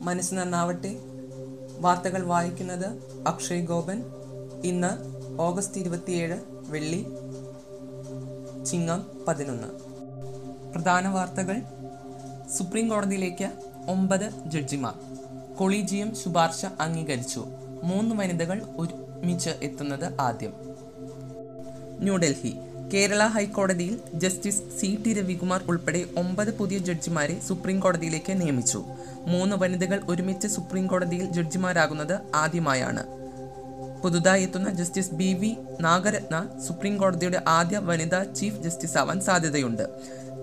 മനസ്സ് നന്നാവട്ടെ. വാർത്തകൾ വായിക്കുന്നത് അക്ഷയ് ഗോപൻ. ഇന്ന് ഓഗസ്റ്റ് ഇരുപത്തിയേഴ് വെള്ളി ചിങ്ങം പതിനൊന്ന്. പ്രധാന വാർത്തകൾ. സുപ്രീം കോടതിയിലേക്ക് ഒമ്പത് ജഡ്ജിമാർ. കൊളീജിയം ശുപാർശ അംഗീകരിച്ചു. മൂന്ന് വനിതകൾ ഒരുമിച്ച് എത്തുന്നത് ആദ്യം. ന്യൂഡൽഹി. കേരള ഹൈക്കോടതിയിൽ ജസ്റ്റിസ് സി ടി രവികുമാർ ഉൾപ്പെടെ ഒമ്പത് പുതിയ ജഡ്ജിമാരെ സുപ്രീം കോടതിയിലേക്ക് നിയമിച്ചു. മൂന്ന് വനിതകൾ ഒരുമിച്ച് സുപ്രീം കോടതിയിൽ ജഡ്ജിമാരാകുന്നത് ആദ്യമായാണ്. പുതുതായി എത്തുന്ന justice B V Nagarathna supreme കോടതിയുടെ ആദ്യ വനിതാ ചീഫ് ജസ്റ്റിസ് ആവാൻ സാധ്യതയുണ്ട്.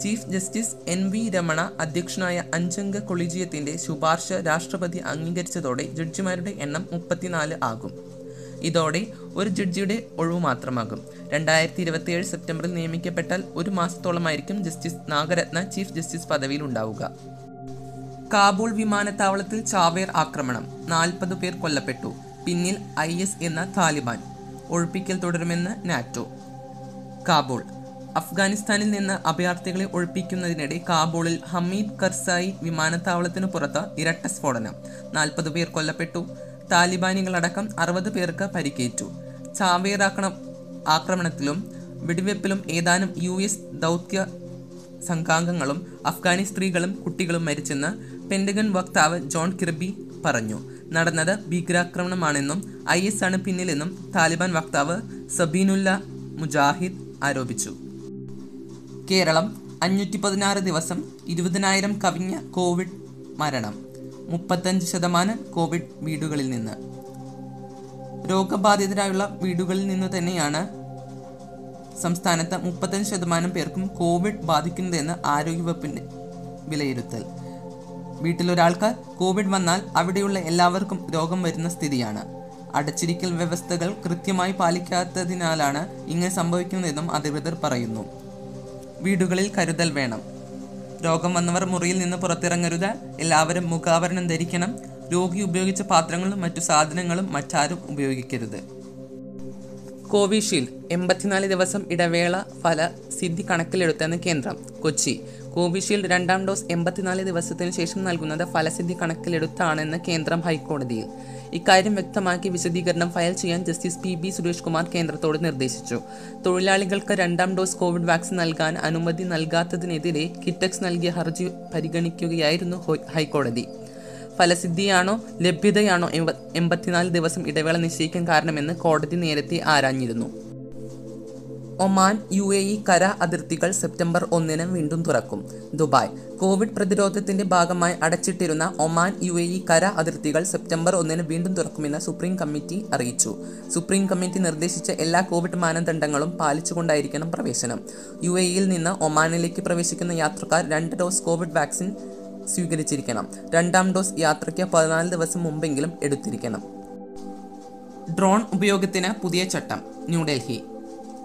Chief justice N V Ramana അധ്യക്ഷനായ അഞ്ചംഗ കൊളീജിയത്തിന്റെ ശുപാർശ രാഷ്ട്രപതി അംഗീകരിച്ചതോടെ ജഡ്ജിമാരുടെ എണ്ണം മുപ്പത്തിനാല് ആകും. ഇതോടെ ഒരു ജഡ്ജിയുടെ ഒഴിവ് മാത്രമാകും. രണ്ടായിരത്തി ഇരുപത്തിയേഴ് സെപ്റ്റംബറിൽ നിയമിക്കപ്പെട്ടാൽ ഒരു മാസത്തോളമായിരിക്കും ജസ്റ്റിസ് നാഗരത്ന ചീഫ് ജസ്റ്റിസ് പദവിയിൽ ഉണ്ടാവുക. കാബൂൾ വിമാനത്താവളത്തിൽ ചാവേർ ആക്രമണം. നാൽപ്പത് പേർ കൊല്ലപ്പെട്ടു. പിന്നിൽ ഐ എസ് എന്ന താലിബാൻ. ഒഴിപ്പിക്കൽ തുടരുമെന്ന് നാറ്റോ. കാബൂൾ. അഫ്ഗാനിസ്ഥാനിൽ നിന്ന് അഭയാർത്ഥികളെ ഒഴിപ്പിക്കുന്നതിനിടെ കാബൂളിൽ ഹമീദ് കർസായി വിമാനത്താവളത്തിന് പുറത്ത് ഇരട്ട സ്ഫോടനം. നാൽപ്പത് പേർ കൊല്ലപ്പെട്ടു. താലിബാനികളടക്കം അറുപത് പേർക്ക് പരിക്കേറ്റു. ചാവേർ ആക്രമ ആക്രമണത്തിലും വെടിവെപ്പിലും ഏതാനും യു എസ് ദൗത്യ സംഘാംഗങ്ങളും അഫ്ഗാനി സ്ത്രീകളും കുട്ടികളും മരിച്ചെന്ന് പെൻഡഗൺ വക്താവ് ജോൺ കിർബി പറഞ്ഞു. നടന്നത് ഭീകരാക്രമണമാണെന്നും ഐ എസ് ആണ് പിന്നിലെന്നും താലിബാൻ വക്താവ് സബീനുല്ല മുജാഹിദ് ആരോപിച്ചു. കേരളം അഞ്ഞൂറ്റി പതിനാറ് ദിവസം ഇരുപതിനായിരം കവിഞ്ഞ കോവിഡ് മരണം മുപ്പത്തഞ്ച് ശതമാനം കോവിഡ് വീടുകളിൽ നിന്ന്. രോഗബാധിതരായുള്ള വീടുകളിൽ നിന്ന് തന്നെയാണ് സംസ്ഥാനത്ത് മുപ്പത്തഞ്ച് ശതമാനം പേർക്കും കോവിഡ് ബാധിക്കുന്നതെന്ന് ആരോഗ്യവകുപ്പിന്റെ വിലയിരുത്തൽ. വീട്ടിലൊരാൾക്ക് കോവിഡ് വന്നാൽ അവിടെയുള്ള എല്ലാവർക്കും രോഗം വരുന്ന സ്ഥിതിയാണ്. അടച്ചിരിക്കൽ വ്യവസ്ഥകൾ കൃത്യമായി പാലിക്കാത്തതിനാലാണ് ഇങ്ങനെ സംഭവിക്കുന്നതെന്നും അധികൃതർ പറയുന്നു. വീടുകളിൽ കരുതൽ വേണം. രോഗം വന്നവർ മുറിയിൽ നിന്ന് പുറത്തിറങ്ങരുത്. എല്ലാവരും മുഖാവരണം ധരിക്കണം. രോഗി ഉപയോഗിച്ച പാത്രങ്ങളും മറ്റു സാധനങ്ങളും മറ്റാരും ഉപയോഗിക്കരുത്. കോവിഷീൽഡ് എൺപത്തിനാല് ദിവസം ഇടവേള ഫല സിദ്ധി കണക്കിലെടുത്തെന്ന് കേന്ദ്രം കൊച്ചി. കോവിഷീൽഡ് രണ്ടാം ഡോസ് എൺപത്തിനാല് ദിവസത്തിന് ശേഷം നൽകുന്നത് ഫലസിദ്ധി കണക്കിലെടുത്താണെന്ന് കേന്ദ്രം ഹൈക്കോടതിയിൽ. ഇക്കാര്യം വ്യക്തമാക്കി വിശദീകരണം ഫയൽ ചെയ്യാൻ justice P B Suresh Kumar കേന്ദ്രത്തോട് നിർദ്ദേശിച്ചു. തൊഴിലാളികൾക്ക് രണ്ടാം ഡോസ് കോവിഡ് വാക്സിൻ നൽകാൻ അനുമതി നൽകാത്തതിനെതിരെ കിറ്റക്സ് നൽകിയ ഹർജി പരിഗണിക്കുകയായിരുന്നു ഹൈക്കോടതി. ഫലസിദ്ധിയാണോ ലഭ്യതയാണോ എൺപ- എൺപത്തിനാല് ദിവസം ഇടവേള നിശ്ചയിക്കാൻ കാരണമെന്ന് കോടതി നേരത്തെ ആരാഞ്ഞിരുന്നു. ഒമാൻ യു എ ഇ കര അതിർത്തികൾ സെപ്റ്റംബർ ഒന്നിന് വീണ്ടും തുറക്കും. ദുബായ്. കോവിഡ് പ്രതിരോധത്തിന്റെ ഭാഗമായി അടച്ചിട്ടിരുന്ന ഒമാൻ യു എ ഇ കര അതിർത്തികൾ സെപ്റ്റംബർ ഒന്നിന് വീണ്ടും തുറക്കുമെന്ന് സുപ്രീം കമ്മിറ്റി അറിയിച്ചു. സുപ്രീം കമ്മിറ്റി നിർദ്ദേശിച്ച എല്ലാ കോവിഡ് മാനദണ്ഡങ്ങളും പാലിച്ചുകൊണ്ടായിരിക്കണം പ്രവേശനം. യു എ ഇയിൽ നിന്ന് ഒമാനിലേക്ക് പ്രവേശിക്കുന്ന യാത്രക്കാർ രണ്ട് ഡോസ് കോവിഡ് വാക്സിൻ സ്വീകരിച്ചിരിക്കണം. രണ്ടാം ഡോസ് യാത്രയ്ക്ക് പതിനാല് ദിവസം മുമ്പെങ്കിലും എടുത്തിരിക്കണം. ഡ്രോൺ ഉപയോഗത്തിന് പുതിയ ചട്ടം ന്യൂഡൽഹി.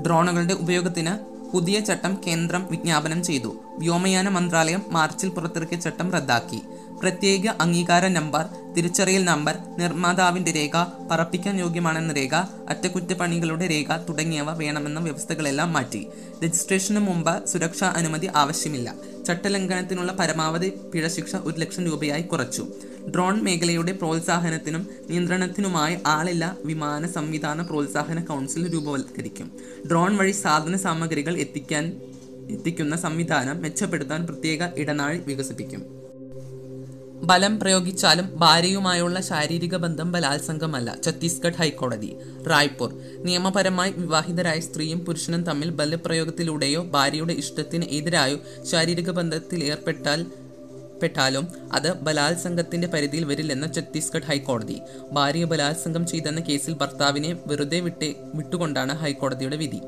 ഡ്രോണുകളുടെ ഉപയോഗത്തിന് പുതിയ ചട്ടം കേന്ദ്രം വിജ്ഞാപനം ചെയ്തു. വ്യോമയാന മന്ത്രാലയം മാർച്ചിൽ പുറത്തിറക്കിയ ചട്ടം റദ്ദാക്കി. പ്രത്യേക അംഗീകാര നമ്പർ തിരിച്ചറിയൽ നമ്പർ നിർമ്മാതാവിന്റെ രേഖ പറപ്പിക്കാൻ യോഗ്യമാണെന്ന രേഖ അറ്റകുറ്റപ്പണികളുടെ രേഖ തുടങ്ങിയവ വേണമെന്ന വ്യവസ്ഥകളെല്ലാം മാറ്റി. രജിസ്ട്രേഷന് മുമ്പ് സുരക്ഷാ അനുമതി ആവശ്യമില്ല. ചട്ടലംഘനത്തിനുള്ള പരമാവധി പിഴ ശിക്ഷ ഒരു ലക്ഷം രൂപയായി കുറച്ചു. ഡ്രോൺ മേഖലയുടെ പ്രോത്സാഹനത്തിനും നിയന്ത്രണത്തിനുമായി ആളില്ല വിമാന സംവിധാന പ്രോത്സാഹന കൗൺസിൽ രൂപവത്കരിക്കും. ഡ്രോൺ വഴി സാധന സാമഗ്രികൾ എത്തിക്കാൻ എത്തിക്കുന്ന സംവിധാനം മെച്ചപ്പെടുത്താൻ പ്രത്യേക ഇടനാഴി വികസിപ്പിക്കും. ബലം പ്രയോഗിച്ചാലും ഭാര്യയുമായുള്ള ശാരീരിക ബന്ധം ബലാത്സംഗമല്ല. ഛത്തീസ്ഗഡ് ഹൈക്കോടതി. റായ്പൂർ. നിയമപരമായി വിവാഹിതരായ സ്ത്രീയും പുരുഷനും തമ്മിൽ ബലപ്രയോഗത്തിലൂടെയോ ഭാര്യയുടെ ഇഷ്ടത്തിന് എതിരായോ ശാരീരിക ബന്ധത്തിൽ ഏർപ്പെട്ടാൽ പെട്ടാലും അത് ബലാത്സംഗത്തിന്റെ പരിധിയിൽ വരില്ലെന്ന് ഛത്തീസ്ഗഡ് ഹൈക്കോടതി. ഭാര്യ ബലാത്സംഗം ചെയ്തെന്ന കേസിൽ ഭർത്താവിനെ വെറുതെ വിട്ട് വിട്ടുകൊണ്ടാണ് ഹൈക്കോടതിയുടെ വിധി.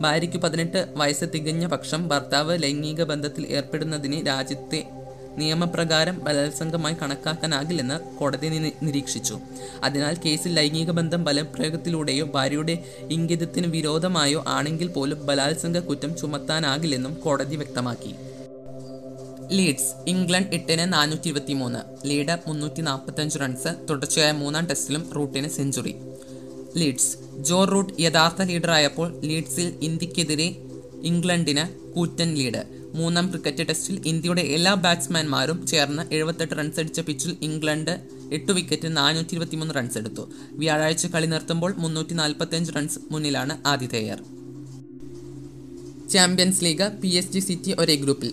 ഭാര്യയ്ക്ക് പതിനെട്ട് വയസ്സ് തികഞ്ഞ പക്ഷം ഭർത്താവ് ലൈംഗിക ബന്ധത്തിൽ ഏർപ്പെടുന്നതിന് രാജ്യത്തെ നിയമപ്രകാരം ബലാത്സംഗമായി കണക്കാക്കാനാകില്ലെന്ന് കോടതി നിരീക്ഷിച്ചു. അതിനാൽ കേസിൽ ലൈംഗിക ബന്ധം ബലപ്രയോഗത്തിലൂടെയോ ഭാര്യയുടെ ഇംഗിതത്തിന് വിരോധമായോ ആണെങ്കിൽ പോലും ബലാത്സംഗ കുറ്റം ചുമത്താനാകില്ലെന്നും കോടതി വ്യക്തമാക്കി. ലീഡ്സ് ഇംഗ്ലണ്ട് എട്ടിന് നാനൂറ്റി ഇരുപത്തി മൂന്ന് ലീഡ് മുന്നൂറ്റി നാൽപ്പത്തഞ്ച് റൺസ് തുടർച്ചയായ മൂന്നാം ടെസ്റ്റിലും റൂട്ടിന് സെഞ്ചുറി. ലീഡ്സ് ജോ റൂട്ട് യഥാർത്ഥ ലീഡറായപ്പോൾ ലീഡ്സിൽ ഇന്ത്യക്കെതിരെ ഇംഗ്ലണ്ടിന് കൂറ്റൻ ലീഡ്. മൂന്നാം ക്രിക്കറ്റ് ടെസ്റ്റിൽ ഇന്ത്യയുടെ എല്ലാ ബാറ്റ്സ്മാൻമാരും ചേർന്ന് എഴുപത്തെട്ട് റൺസ് അടിച്ച പിച്ചിൽ ഇംഗ്ലണ്ട് എട്ട് വിക്കറ്റ് നാനൂറ്റി ഇരുപത്തിമൂന്ന് റൺസ് എടുത്തു. വ്യാഴാഴ്ച കളി നിർത്തുമ്പോൾ മുന്നൂറ്റി നാൽപ്പത്തിയഞ്ച് റൺസ് മുന്നിലാണ് ആതിഥേയർ. Champions league P S G city ഒരേ ഗ്രൂപ്പിൽ.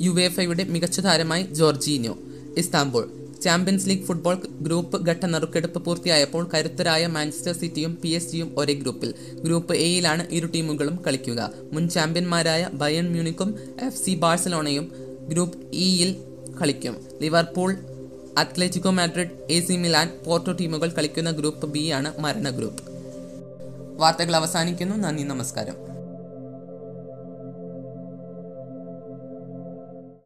യുവേഫയുടെ മികച്ച താരമായി Jorginho Istanbul champions league football group ഘട്ട നറുക്കെടുപ്പ് പൂർത്തിയായപ്പോൾ കരുത്തരായ മാഞ്ചസ്റ്റർ സിറ്റിയും പി എസ് ജിയും ഒരേ ഗ്രൂപ്പിൽ. ഗ്രൂപ്പ് എയിലാണ് ഇരു ടീമുകളും കളിക്കുക. മുൻ ചാമ്പ്യന്മാരായ ബയൺ മ്യൂണിക്കും എഫ് സി ബാഴ്സലോണയും ഗ്രൂപ്പ് ഇയിൽ കളിക്കും. Liverpool Atletico Madrid A C Milan Porto ടീമുകൾ കളിക്കുന്ന ഗ്രൂപ്പ് ബി ആണ് മരണ ഗ്രൂപ്പ്. വാർത്തകൾ അവസാനിക്കുന്നു. നന്ദി നമസ്കാരം.